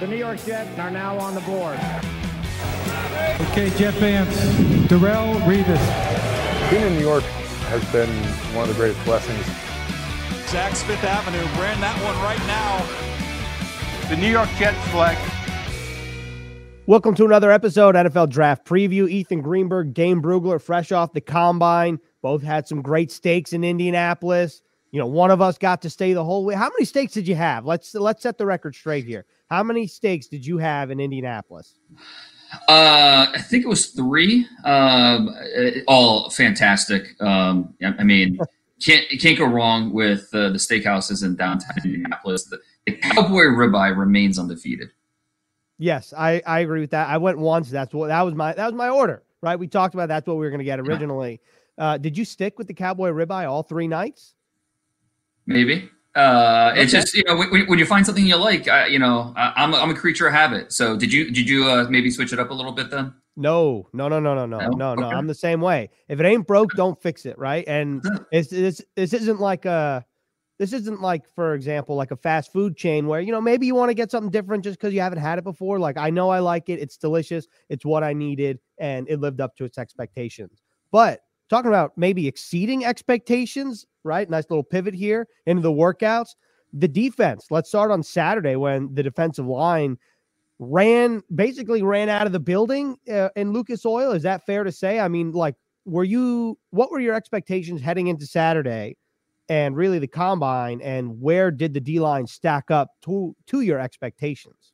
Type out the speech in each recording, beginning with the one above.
The New York Jets are now on the board. Okay, Jet fans, Darrelle Revis. Being in New York has been one of the greatest blessings. Saks Fifth Avenue ran that one right now. The New York Jets flex. Welcome to another episode NFL Draft Preview. Ethan Greenberg, Dane Brugler, fresh off the combine. Both had some great steaks in Indianapolis. You know, one of us got to stay the whole way. How many steaks did you have? Let's let's set the record straight here. How many steaks did you have in Indianapolis? Uh, I think it was three. Um, all fantastic. Um, I mean, can't can't go wrong with uh, the steakhouses in downtown Indianapolis. The, the Cowboy ribeye remains undefeated. Yes, I, I agree with that. I went once. That's what that was my that was my order. Right, we talked about that's what we were going to get originally. Uh, did you stick with the Cowboy ribeye all three nights? Maybe. Uh, okay. It's just you know when, when, you find something you like, I, you know, I, am a, I'm a creature of habit. So did you did you uh, maybe switch it up a little bit then? No, no, no, no, no, no, no, no. I'm the same way. If it ain't broke, don't fix it. Right? And it's, it's this isn't like a this isn't like for example like a fast food chain where you know maybe you want to get something different just because you haven't had it before. Like I know I like it. It's delicious. It's what I needed, and it lived up to its expectations. But talking about maybe exceeding expectations, right? Nice little pivot here into the workouts. The defense, let's start on Saturday when the defensive line ran basically ran out of the building uh, in Lucas Oil. Is that fair to say? I mean, like, were you what were your expectations heading into Saturday and really the combine? And where did the D line stack up to to your expectations?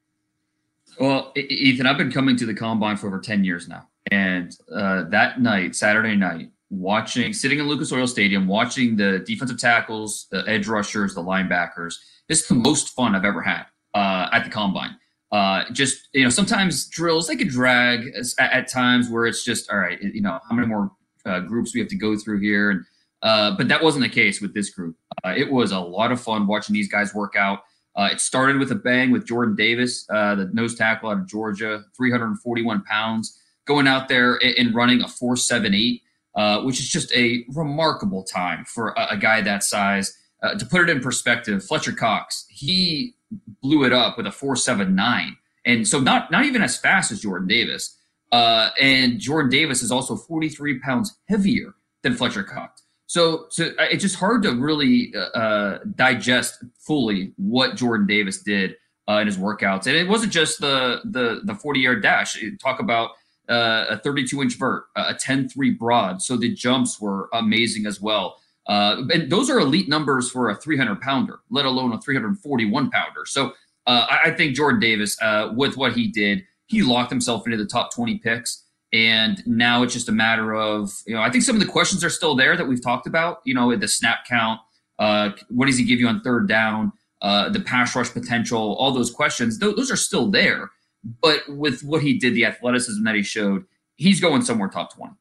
Well, Ethan, I've been coming to the combine for over 10 years now. And uh, that night, Saturday night, watching, sitting in Lucas Oil Stadium, watching the defensive tackles, the edge rushers, the linebackers. This is the most fun I've ever had uh, at the combine. Uh, just you know, sometimes drills they could drag at, at, times where it's just all right. You know, how many more uh, groups we have to go through here, and uh, but that wasn't the case with this group. Uh, it was a lot of fun watching these guys work out. Uh, it started with a bang with Jordan Davis, the nose tackle out of Georgia, 341 pounds, going out there and running a 4.78 uh, which is just a remarkable time for a, a guy that size. Uh, to put it in perspective, Fletcher Cox, he blew it up with a 4.79. And so not, not even as fast as Jordan Davis. Uh, and Jordan Davis is also 43 pounds heavier than Fletcher Cox. So, so uh, it's just hard to really uh, uh, digest fully what Jordan Davis did uh, in his workouts. And it wasn't just the the the 40 yard dash. Talk about uh, a 32 inch vert, a 10 3 broad. So the jumps were amazing as well. Uh, and those are elite numbers for a 300 pounder, let alone a 341 pounder. So uh, I, think Jordan Davis, uh, with what he did, he locked himself into the top 20 picks. And now it's just a matter of, you know, I think some of the questions are still there that we've talked about, you know, the snap count, uh, what does he give you on third down, uh, the pass rush potential, all those questions, th- those are still there. But with what he did, the athleticism that he showed, he's going somewhere top 20.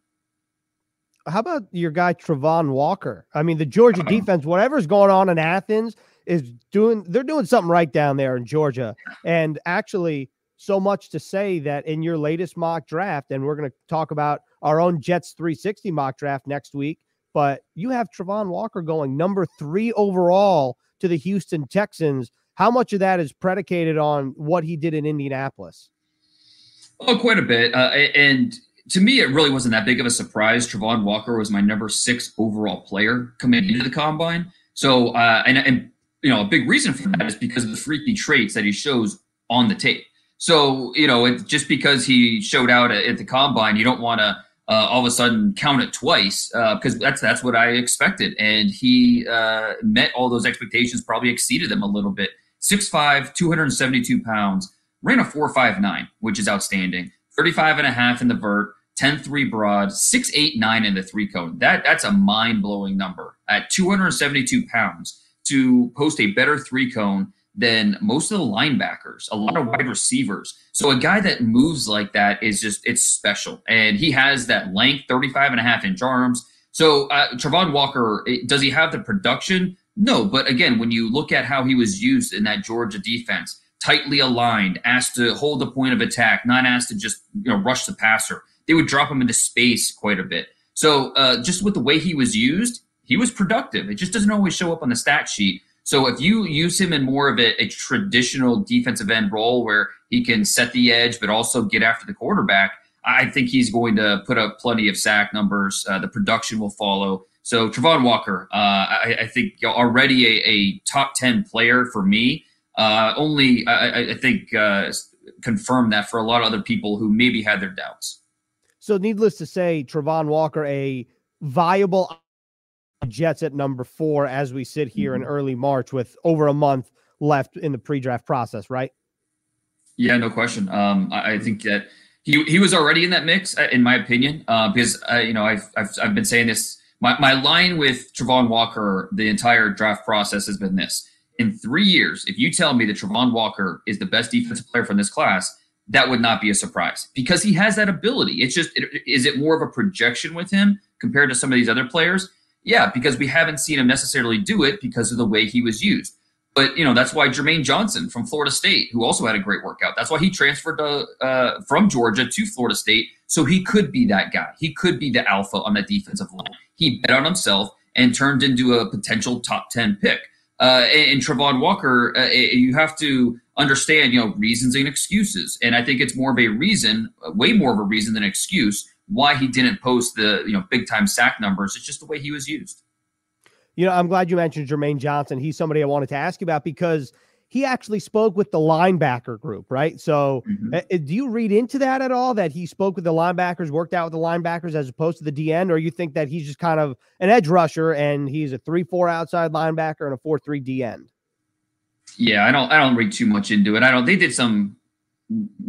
How about your guy Travon Walker? I mean, the Georgia uh-huh. defense, whatever's going on in Athens, is doing they're doing something right down there in Georgia. And actually, so much to say that in your latest mock draft, and we're going to talk about our own Jets 360 mock draft next week, but you have Travon Walker going number three overall to the Houston Texans. How much of that is predicated on what he did in Indianapolis? Oh, quite a bit. Uh, and to me, it really wasn't that big of a surprise. Travon Walker was my number six overall player coming into the combine. So, uh, and, and you know, a big reason for that is because of the freaky traits that he shows on the tape. So, you know, it, just because he showed out at, at the combine, you don't want to uh, all of a sudden count it twice because uh, that's that's what I expected, and he uh, met all those expectations, probably exceeded them a little bit. 6'5, 272 pounds, ran a 4.59, which is outstanding. 35 and a half in the vert, 10-3 broad, 6'8'9 in the three cone. That that's a mind-blowing number. At 272 pounds to post a better three cone than most of the linebackers, a lot of wide receivers. So a guy that moves like that is just it's special. And he has that length, 35 and a half inch arms. So uh, Travon Walker, does he have the production? No, but again, when you look at how he was used in that Georgia defense, tightly aligned, asked to hold the point of attack, not asked to just you know rush the passer, they would drop him into space quite a bit. So uh, just with the way he was used, he was productive. It just doesn't always show up on the stat sheet. So if you use him in more of a, a, traditional defensive end role where he can set the edge but also get after the quarterback, I think he's going to put up plenty of sack numbers. Uh, the production will follow. So Travon Walker, uh, I, I, think already a, a, top ten player for me. Uh, only I, I think uh, confirmed that for a lot of other people who maybe had their doubts. So needless to say, Travon Walker a viable Jets at number four as we sit here mm-hmm. in early March with over a month left in the pre-draft process, right? Yeah, no question. Um, I, I, think that he he was already in that mix, uh, in my opinion, uh, because uh, you know I've, I've I've been saying this. My my line with Travon Walker the entire draft process has been this: in three years, if you tell me that Travon Walker is the best defensive player from this class, that would not be a surprise because he has that ability. It's just, is it more of a projection with him compared to some of these other players? Yeah, because we haven't seen him necessarily do it because of the way he was used. But you know that's why Jermaine Johnson from Florida State, who also had a great workout, that's why he transferred to, uh, from Georgia to Florida State, so he could be that guy. He could be the alpha on that defensive line. He bet on himself and turned into a potential top ten pick. Uh, and, and Travon Walker, uh, you have to understand, you know, reasons and excuses. And I think it's more of a reason, way more of a reason than an excuse why he didn't post the you know big time sack numbers. It's just the way he was used. You know, I'm glad you mentioned Jermaine Johnson. He's somebody I wanted to ask you about because he actually spoke with the linebacker group, right? So, mm-hmm. uh, do you read into that at all that he spoke with the linebackers, worked out with the linebackers as opposed to the DN, or you think that he's just kind of an edge rusher and he's a three-four outside linebacker and a four-three DN? Yeah, I don't. I don't read too much into it. I don't. They did some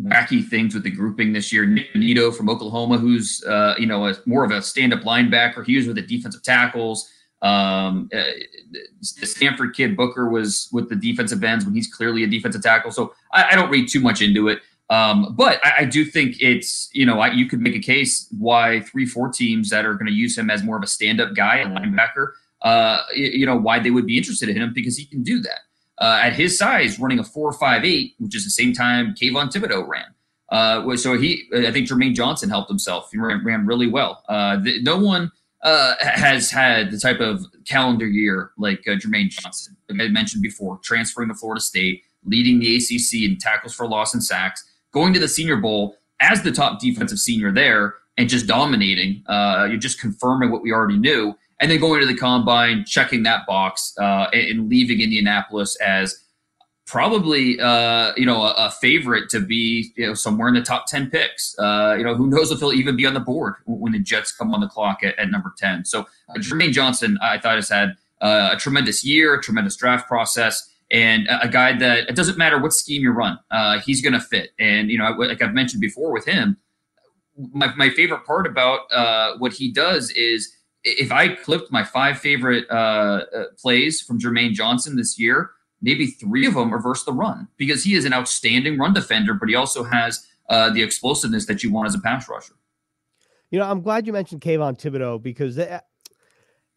wacky things with the grouping this year. Nik Bonitto from Oklahoma, who's uh, you know a, more of a stand-up linebacker. He was with the defensive tackles. Um, uh, the Stanford kid Booker was with the defensive ends when he's clearly a defensive tackle. So I, I don't read too much into it. Um, but I, I, do think it's you know I, you could make a case why three four teams that are going to use him as more of a stand-up guy, a linebacker. Uh, you, know why they would be interested in him because he can do that uh, at his size, running a four five eight, which is the same time Kayvon Thibodeaux ran. Uh, so he, I think Jermaine Johnson helped himself. He ran, ran really well. Uh, the, no one uh, has had the type of calendar year like uh, Jermaine Johnson. Like I mentioned before, transferring to Florida State, leading the ACC in tackles for loss and sacks, going to the Senior Bowl as the top defensive senior there, and just dominating. Uh, you're just confirming what we already knew and then going to the combine, checking that box, uh, and, leaving Indianapolis as probably uh, you know a, a, favorite to be you know somewhere in the top ten picks. Uh, you know who knows if he'll even be on the board when the Jets come on the clock at, at number ten. So uh, Jermaine Johnson, I thought has had uh, a tremendous year, a tremendous draft process. And a, a guy that it doesn't matter what scheme you run, uh, he's going to fit. And you know, like I've mentioned before with him, my, my favorite part about uh, what he does is if I clipped my five favorite plays from Jermaine Johnson this year, maybe three of them are versus the run because he is an outstanding run defender, but he also has uh, the explosiveness that you want as a pass rusher. You know, I'm glad you mentioned Kayvon Thibodeaux because they,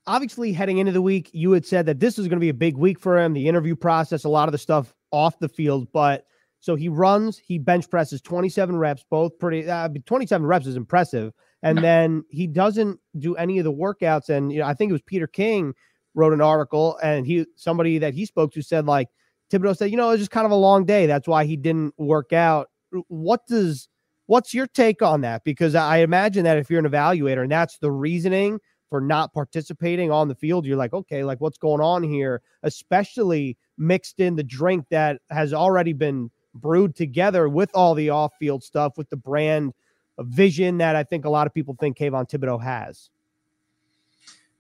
obviously heading into the week, you had said that this was going to be a big week for him, the interview process, a lot of the stuff off the field. But so he runs, he bench presses 27 reps, both pretty, uh, 27 reps is impressive and then he doesn't do any of the workouts. And you know, I think it was Peter King wrote an article, and he somebody that he spoke to said like Thibodeaux said, you know, it was just kind of a long day. That's why he didn't work out. What does what's your take on that? Because I imagine that if you're an evaluator and that's the reasoning for not participating on the field, you're like, okay, like what's going on here? Especially mixed in the drink that has already been brewed together with all the off-field stuff, with the brand vision that I think a lot of people think Kayvon Thibodeaux has?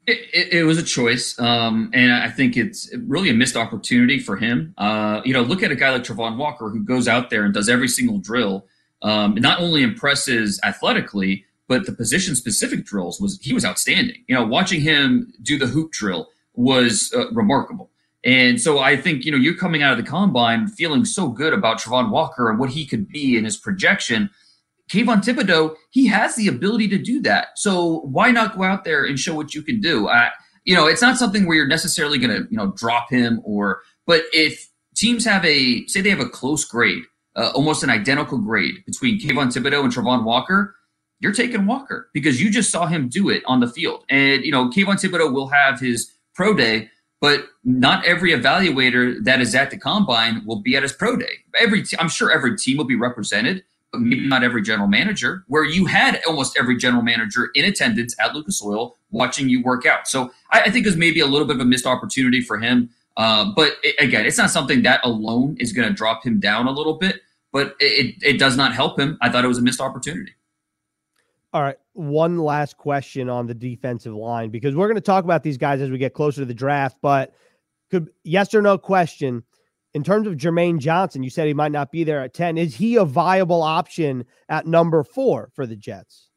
It, it, it was a choice, um, and I think it's really a missed opportunity for him. Uh, you know, look at a guy like Travon Walker who goes out there and does every single drill. Um, not only impresses athletically, but the position specific drills was he was outstanding. You know, watching him do the hoop drill was uh, remarkable. And so I think you know you're coming out of the combine feeling so good about Travon Walker and what he could be in his projection Kayvon Thibodeaux, he has the ability to do that. So why not go out there and show what you can do? I, you know, it's not something where you're necessarily going to, you know, drop him or, but if teams have a, say they have a close grade, uh, almost an identical grade between Kayvon Thibodeaux and Travon Walker, you're taking Walker because you just saw him do it on the field. And, you know, Kayvon Thibodeaux will have his pro day, but not every evaluator that is at the combine will be at his pro day. Every I'm sure every team will be represented, maybe not every general manager. Where you had almost every general manager in attendance at Lucas Oil watching you work out. So I, I think it was maybe a little bit of a missed opportunity for him. Uh, but it, again, it's not something that alone is going to drop him down a little bit. But it, it does not help him. I thought it was a missed opportunity. All right. One last question on the defensive line because we're going to talk about these guys as we get closer to the draft. But could yes or no question in terms of Jermaine Johnson, you said he might not be there at 10. Is he a viable option at number four for the Jets?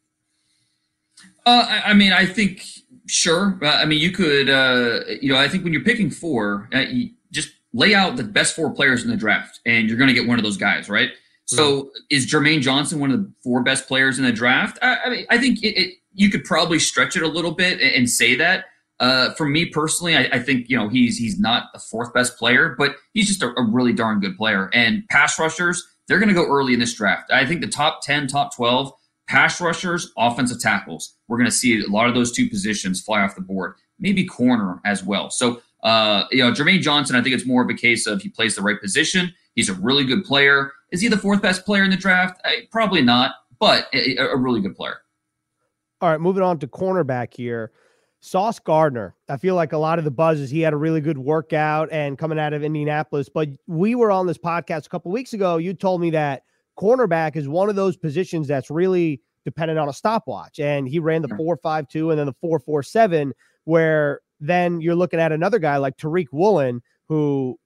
Uh, I mean, I think sure. I mean, you could, uh, you know, I think when you're picking four, uh, you just lay out the best four players in the draft, and you're going to get one of those guys, right? So mm-hmm. is Jermaine Johnson one of the four best players in the draft? I, I mean, I think it, it, you could probably stretch it a little bit and, and say that. Uh, for me personally, I, I, think you know he's he's not the fourth best player, but he's just a, a really darn good player. And pass rushers, they're going to go early in this draft. I think the top ten, top twelve pass rushers, offensive tackles, we're going to see a lot of those two positions fly off the board. Maybe corner as well. So uh, you know, Jermaine Johnson, I think it's more of a case of he plays the right position. He's a really good player. Is he the fourth best player in the draft? I, probably not, but a, a, really good player. All right, moving on to cornerback here. Sauce Gardner. I feel like a lot of the buzz is he had a really good workout and coming out of Indianapolis. But we were on this podcast a couple weeks ago. You told me that cornerback is one of those positions that's really dependent on a stopwatch. And he ran the four five two and then the four four seven, where then you're looking at another guy like Tariq Woolen, who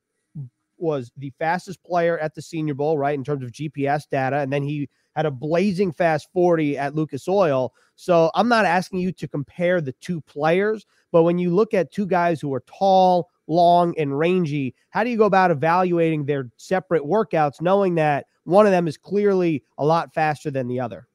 was the fastest player at the Senior Bowl, right, in terms of GPS data. And then he had a blazing fast 40 at Lucas Oil. So I'm not asking you to compare the two players, but when you look at two guys who are tall, long, and rangy, how do you go about evaluating their separate workouts, knowing that one of them is clearly a lot faster than the other?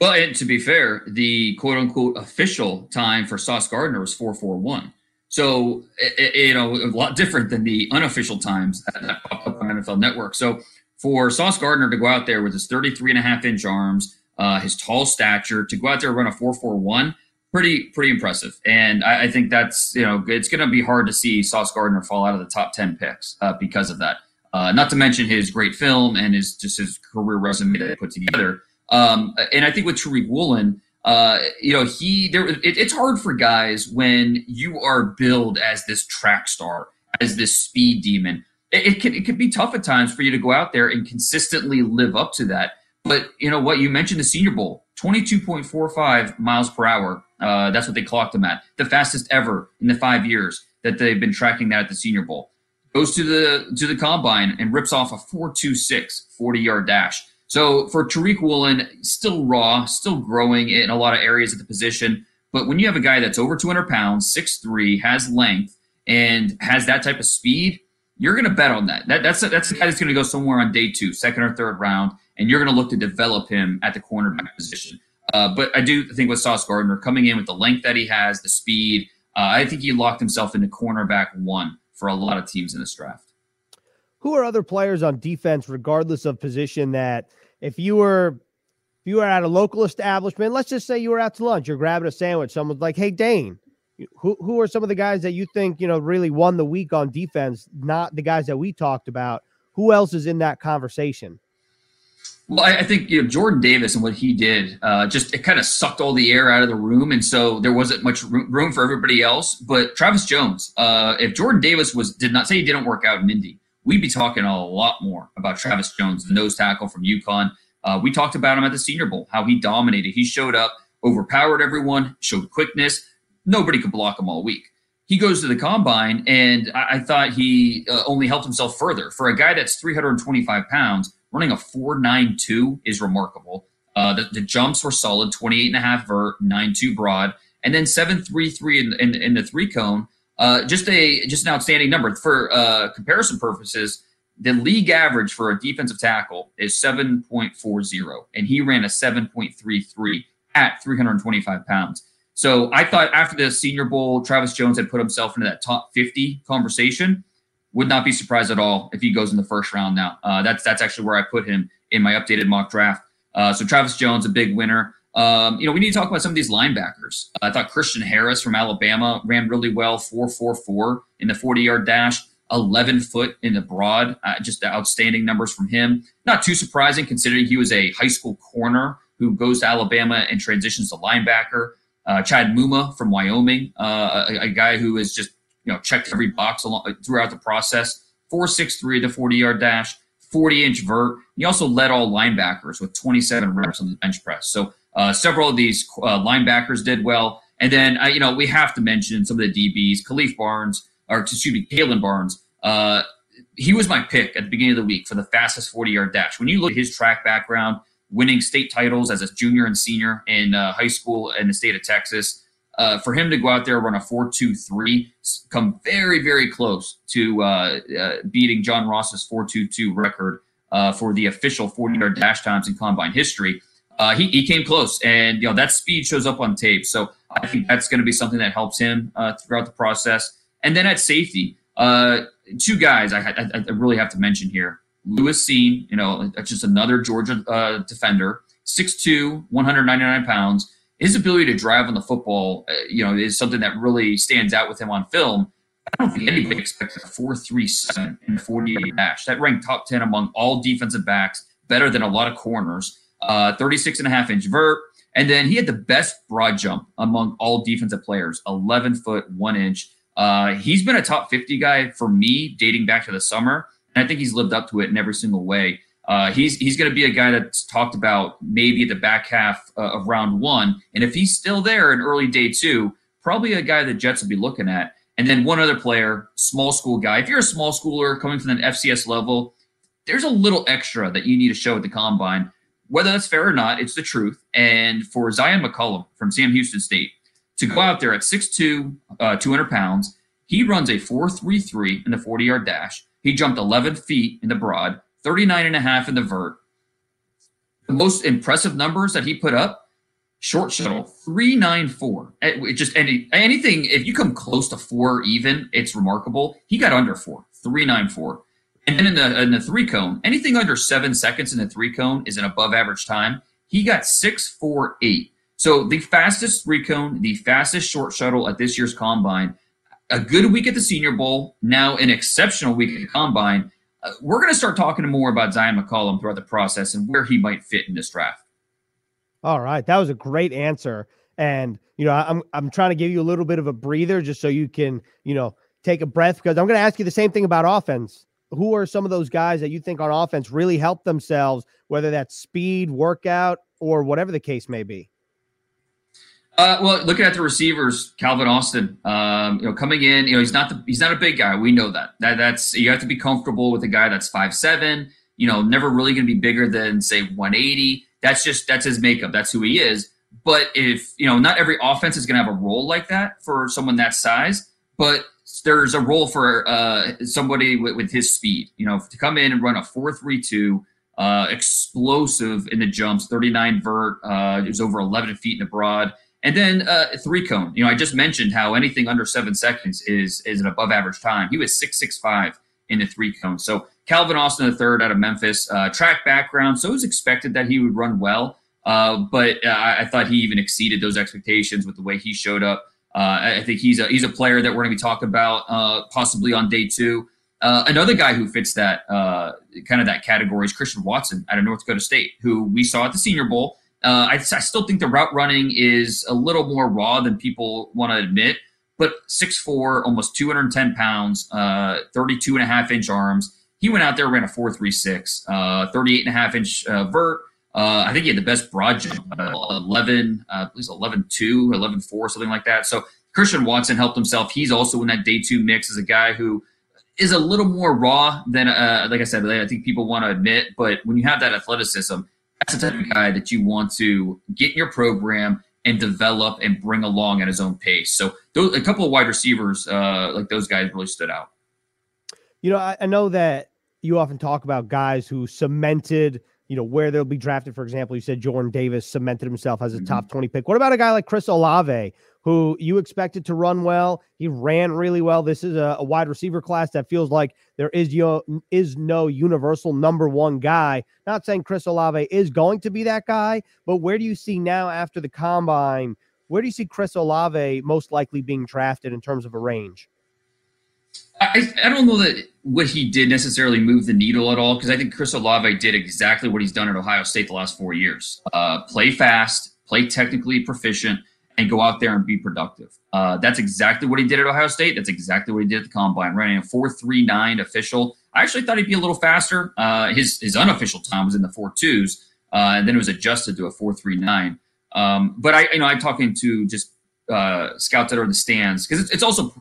Well, and to be fair, the quote unquote official time for Sauce Gardner was 441. So, you know, a lot different than the unofficial times that popped up on NFL Network. So, for Sauce Gardner to go out there with his 33 and a half inch arms, uh, his tall stature, to go out there and run a 441, pretty, pretty impressive. And I, I think that's, you know, it's going to be hard to see Sauce Gardner fall out of the top 10 picks uh, because of that. Uh, not to mention his great film and his just his career resume that he put together. Um, and I think with Tariq Woolen, uh, you know, he there. It, it's hard for guys when you are billed as this track star, as this speed demon. It, it can it can be tough at times for you to go out there and consistently live up to that. But you know what? You mentioned the Senior Bowl, twenty-two point four five miles per hour. Uh, that's what they clocked him at, the fastest ever in the five years that they've been tracking that at the Senior Bowl. Goes to the to the combine and rips off a 4.26 40 yard dash. So for Tariq Woolen, still raw, still growing in a lot of areas of the position. But when you have a guy that's over 200 pounds, 6'3, has length, and has that type of speed, you're going to bet on that. that that's, a, that's the guy that's going to go somewhere on day two, second or third round, and you're going to look to develop him at the cornerback position. Uh, but I do think with Sauce Gardner coming in with the length that he has, the speed, uh, I think he locked himself into cornerback one for a lot of teams in this draft. Who are other players on defense, regardless of position, that – if you were if you were at a local establishment, let's just say you were out to lunch, you're grabbing a sandwich, someone's like, "Hey, Dane, who who are some of the guys that you think you know really won the week on defense? Not the guys that we talked about. Who else is in that conversation?" Well, I, think you know Jordan Davis and what he did uh, just it kind of sucked all the air out of the room, and so there wasn't much room for everybody else. But Travis Jones, uh, if Jordan Davis was did not say he didn't work out in Indy, we'd be talking a lot more about Travis Jones, the nose tackle from UConn. Uh, we talked about him at the Senior Bowl, how he dominated. He showed up, overpowered everyone, showed quickness. Nobody could block him all week. He goes to the combine, and I, I thought he uh, only helped himself further. For a guy that's 325 pounds, running a 4.92 is remarkable. Uh, the, the, jumps were solid 28 and a half vert, 9.2 broad, and then 7.33 in, in, in the three cone. Uh, just a just an outstanding number for uh, comparison purposes. The league average for a defensive tackle is 7.40, and he ran a 7.33 at 325 pounds. So I thought after the Senior Bowl, Travis Jones had put himself into that top 50 conversation. Would not be surprised at all if he goes in the first round now. Uh, that's that's actually where I put him in my updated mock draft. Uh, so Travis Jones, a big winner. Um, you know, we need to talk about some of these linebackers. I thought Christian Harris from Alabama ran really well, 4.44 in the 40 yard dash, 11 foot in the broad. Uh, just outstanding numbers from him. Not too surprising considering he was a high school corner who goes to Alabama and transitions to linebacker. Uh, Chad Muma from Wyoming, uh, a, a, guy who has just you know checked every box along, throughout the process. 4.63 the 40 yard dash, 40 inch vert. He also led all linebackers with 27 reps on the bench press. So uh, several of these uh, linebackers did well. And then, uh, you know, we have to mention some of the DBs. Khalif Barnes, or excuse me, Kalon Barnes. Uh, he was my pick at the beginning of the week for the fastest 40 yard dash. When you look at his track background, winning state titles as a junior and senior in uh, high school in the state of Texas, uh, for him to go out there run a 4.23, come very, very close to beating John Ross's 4.22 record for the official 40 yard dash times in combine history uh, he, he came close, and you know that speed shows up on tape. So I think that's going to be something that helps him uh, throughout the process. And then at safety, uh, two guys I, I, I, really have to mention here: Lewis Cine, you know, just another Georgia uh, defender, 6'2", 199 pounds. His ability to drive on the football, uh, you know, is something that really stands out with him on film. I don't think anybody expected a 4.37 and 48 dash. That ranked top 10 among all defensive backs, better than a lot of corners uh, 36 and a half inch vert. And then he had the best broad jump among all defensive players, 11 foot, one inch. Uh, he's been a top 50 guy for me dating back to the summer. And I think he's lived up to it in every single way. Uh, he's he's going to be a guy that's talked about maybe at the back half uh, of round one. And if he's still there in early day two, probably a guy the Jets will be looking at. And then one other player, small school guy. If you're a small schooler coming from an FCS level, there's a little extra that you need to show at the combine whether that's fair or not, it's the truth. And for Zion McCollum from Sam Houston State to go out there at 6'2, uh, 200 pounds, he runs a 4.33 in the 40 yard dash. He jumped 11 feet in the broad, 39 and a half in the vert. The most impressive numbers that he put up short shuttle 394 eh, it just any, anything if you come close to four even it's remarkable he got under four 394 and then in the in the three cone, anything under seven seconds in the three cone is an above average time. He got six four eight. So the fastest three cone, the fastest short shuttle at this year's combine. A good week at the Senior Bowl, now an exceptional week at the combine. Uh, we're going to start talking more about Zion McCollum throughout the process and where he might fit in this draft. All right, that was a great answer, and you know I'm I'm trying to give you a little bit of a breather just so you can you know take a breath because I'm going to ask you the same thing about offense who are some of those guys that you think on offense really help themselves, whether that's speed, workout, or whatever the case may be? Uh, well, looking at the receivers, Calvin Austin, um, you know, coming in, you know, he's not the he's not a big guy. We know that. That that's you have to be comfortable with a guy that's five seven. You know, never really going to be bigger than say 180. That's just that's his makeup. That's who he is. But if you know, not every offense is going to have a role like that for someone that size. But there's a role for uh, somebody with, with, his speed. You know, to come in and run a four-three-two, uh, explosive in the jumps, 39 vert, uh, it was over 11 feet in the broad, and then uh, three cone. You know, I just mentioned how anything under seven seconds is is an above average time. He was six six five in the three cone. So Calvin Austin the third out of Memphis, uh, track background, so it was expected that he would run well. Uh, but I, I thought he even exceeded those expectations with the way he showed up. Uh, I think he's a he's a player that we're going to be talking about uh, possibly on day two. Uh, another guy who fits that uh, kind of that category is Christian Watson out of North Dakota State, who we saw at the Senior Bowl. Uh, I, I, still think the route running is a little more raw than people want to admit, but 6'4", almost 210 pounds, uh, 32 and a half inch arms. He went out there, ran a 4.36, 38 and a half inch vert, uh, I think he had the best broad jump, uh, 11, uh, at least 11 2, 11 4, something like that. So Christian Watson helped himself. He's also in that day two mix as a guy who is a little more raw than, uh, like I said, I think people want to admit. But when you have that athleticism, that's the type of guy that you want to get in your program and develop and bring along at his own pace. So those, a couple of wide receivers, uh, like those guys, really stood out. You know, I, I know that you often talk about guys who cemented – you know, where they'll be drafted. For example, you said Jordan Davis cemented himself as a mm-hmm. top 20 pick. What about a guy like Chris Olave, who you expected to run well. He ran really well. This is a, a wide receiver class that feels like there is is no universal number one guy. Not saying Chris Olave is going to be that guy, but where do you see now after the combine? Where do you see Chris Olave most likely being drafted in terms of a range? I, I don't know that what he did necessarily move the needle at all because I think Chris Olave did exactly what he's done at Ohio State the last four years: uh, play fast, play technically proficient, and go out there and be productive. Uh, that's exactly what he did at Ohio State. That's exactly what he did at the combine, running a four three nine official. I actually thought he'd be a little faster. Uh, his his unofficial time was in the four twos, uh, and then it was adjusted to a four three nine. Um, but I, you know, I'm talking to just uh, scouts that are in the stands because it's, it's, also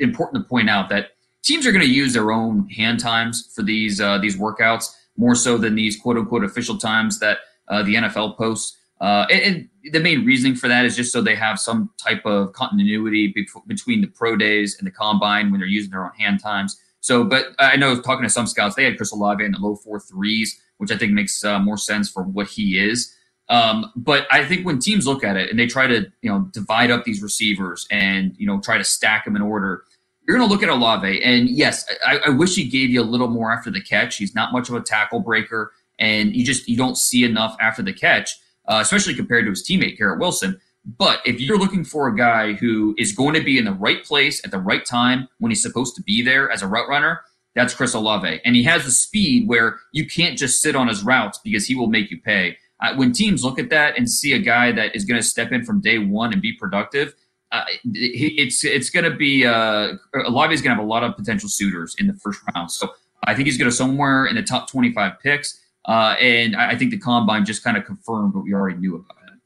important to point out that teams are going to use their own hand times for these uh, these workouts more so than these quote unquote official times that uh, the NFL posts. Uh, and, and, the main reasoning for that is just so they have some type of continuity be- between the pro days and the combine when they're using their own hand times. So, but I know talking to some scouts, they had Chris Olave in the low four threes, which I think makes uh, more sense for what he is. Um, but I think when teams look at it and they try to, you know, divide up these receivers and, you know, try to stack them in order, you're going to look at Olave. And yes, I, I, wish he gave you a little more after the catch. He's not much of a tackle breaker, and you just you don't see enough after the catch, uh, especially compared to his teammate Garrett Wilson. But if you're looking for a guy who is going to be in the right place at the right time when he's supposed to be there as a route runner, that's Chris Olave. And he has the speed where you can't just sit on his routes because he will make you pay. Uh, when teams look at that and see a guy that is going to step in from day one and be productive, uh, it's it's going to be uh, Olave is going to have a lot of potential suitors in the first round. So I think he's going to somewhere in the top 25 picks. Uh, and I think the combine just kind of confirmed what we already knew about him.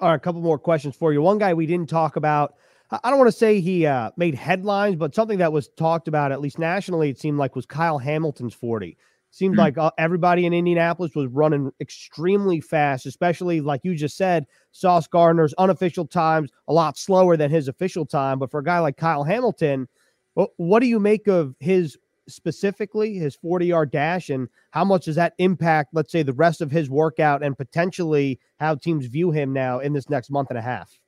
All right, a couple more questions for you. One guy we didn't talk about. I don't want to say he uh, made headlines, but something that was talked about, at least nationally, it seemed like was Kyle Hamilton's 40. Seemed mm-hmm. like uh, everybody in Indianapolis was running extremely fast, especially like you just said, Sauce Gardner's unofficial times a lot slower than his official time. But for a guy like Kyle Hamilton, what do you make of his specifically his 40 yard dash and how much does that impact, let's say, the rest of his workout and potentially how teams view him now in this next month and a half?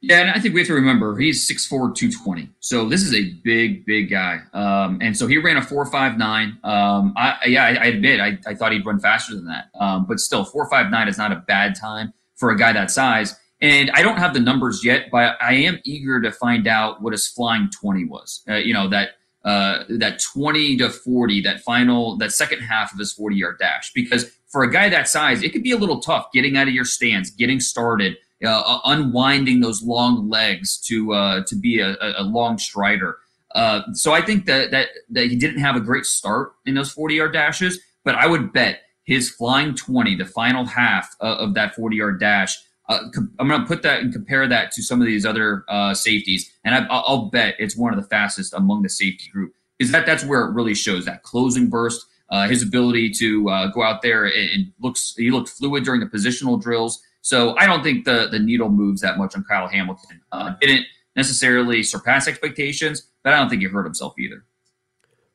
Yeah, and I think we have to remember he's 6'4", 220. So this is a big, big guy. Um, and so he ran a 4.59. Um, I, yeah, I, I admit I, I, thought he'd run faster than that. Um, but still, 4.59 is not a bad time for a guy that size. And I don't have the numbers yet, but I am eager to find out what his flying 20 was. Uh, you know, that uh, that 20 to 40, that final, that second half of his 40 yard dash. Because for a guy that size, it could be a little tough getting out of your stance, getting started, uh, unwinding those long legs to uh, to be a, a long strider. Uh, so I think that, that that he didn't have a great start in those 40 yard dashes, but I would bet his flying 20, the final half of that 40 yard dash. Uh, I'm going to put that and compare that to some of these other uh, safeties, and I, will bet it's one of the fastest among the safety group. Is that that's where it really shows that closing burst, uh, his ability to go out there and, and looks he looked fluid during the positional drills. So I don't think the the needle moves that much on Kyle Hamilton. Uh, didn't necessarily surpass expectations, but I don't think he hurt himself either.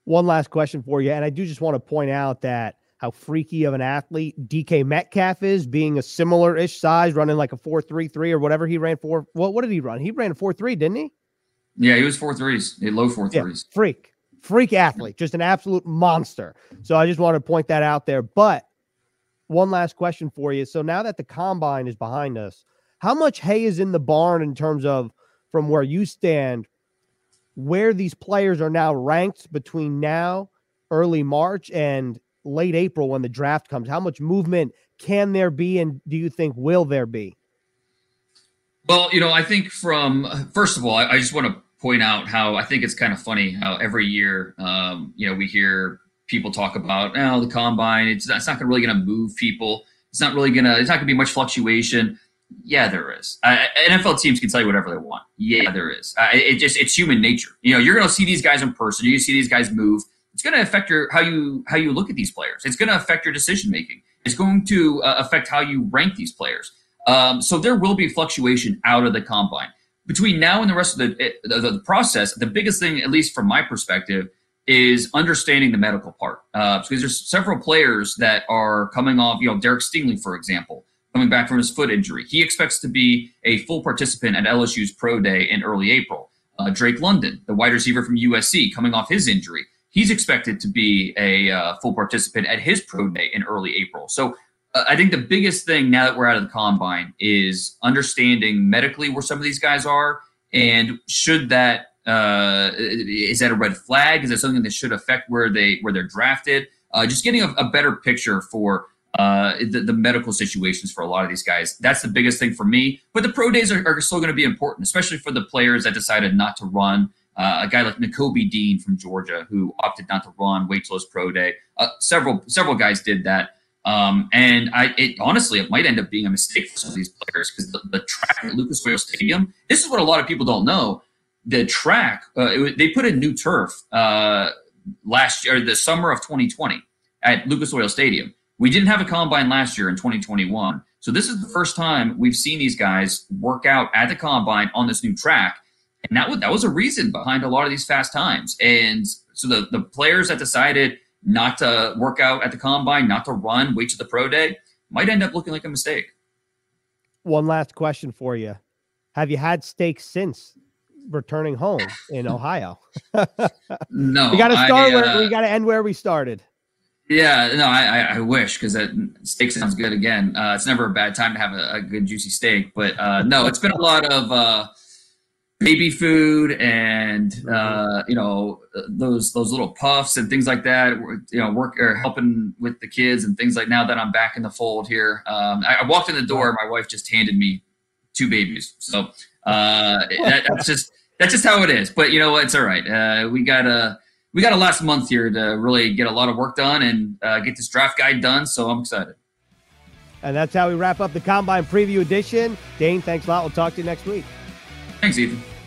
One last question for you, and I do just want to point out that how freaky of an athlete DK Metcalf is, being a similar ish size, running like a four three three or whatever he ran for. What what did he run? He ran a four three, didn't he? Yeah, he was four threes, low four threes. Yeah, freak, freak athlete, just an absolute monster. So I just want to point that out there. But one last question for you. So now that the combine is behind us, how much hay is in the barn in terms of from where you stand, where these players are now ranked between now, early March, and late April when the draft comes? How much movement can there be, and do you think will there be? Well, you know, I think from first of all, I, I just want to point out how I think it's kind of funny how every year, um, you know, we hear people talk about, oh, the combine, it's, not really going to move people. It's not really going to, it's not going to be much fluctuation. Yeah, there is. NFL teams can tell you whatever they want. Yeah, there is. It just, it's human nature. You know, you're going to see these guys in person. You see these guys move. It's going to affect your, how you, how you look at these players. It's going to affect your decision making. It's going to uh, affect how you rank these players. Um, so there will be fluctuation out of the combine between now and the rest of the, the, the process. The biggest thing, at least from my perspective, is understanding the medical part. Uh, because there's several players that are coming off, you know, Derek Stingley, for example, coming back from his foot injury. He expects to be a full participant at LSU's pro day in early April. Uh, Drake London, the wide receiver from USC, coming off his injury, he's expected to be a uh, full participant at his pro day in early April. So uh, I think the biggest thing now that we're out of the combine is understanding medically where some of these guys are, and should that uh, is that a red flag? Is that something that should affect where they where they're drafted? Uh, just getting a, a, better picture for uh, the, the, medical situations for a lot of these guys. That's the biggest thing for me. But the pro days are, are still going to be important, especially for the players that decided not to run. Uh, a guy like Nakobe Dean from Georgia who opted not to run, wait till his pro day. Uh, several several guys did that. Um, and I, it honestly, it might end up being a mistake for some of these players because the, the, track at Lucas Oil Stadium. This is what a lot of people don't know. The track, uh, it, they put in new turf uh, last year, the summer of 2020 at Lucas Oil Stadium. We didn't have a combine last year in 2021. So this is the first time we've seen these guys work out at the combine on this new track. And that was, that was a reason behind a lot of these fast times. And so the, the players that decided not to work out at the combine, not to run, wait to the pro day, might end up looking like a mistake. One last question for you. Have you had steak since returning home in Ohio? no. We got to start I, uh, where we got to end where we started. Yeah, no, I, I wish because that steak sounds good. Again, uh, it's never a bad time to have a, a good juicy steak, but uh, no, it's been a lot of uh, baby food and uh, you know those those little puffs and things like that. You know, work or helping with the kids and things like. Now that I'm back in the fold here, um, I, I, walked in the door. My wife just handed me two babies, so uh, that, that's just that's just how it is. But you know, it's all right. Uh, we got a we got a last month here to really get a lot of work done and uh, get this draft guide done. So I'm excited. And that's how we wrap up the Combine Preview Edition. Dane, thanks a lot. We'll talk to you next week. Thanks, Ethan.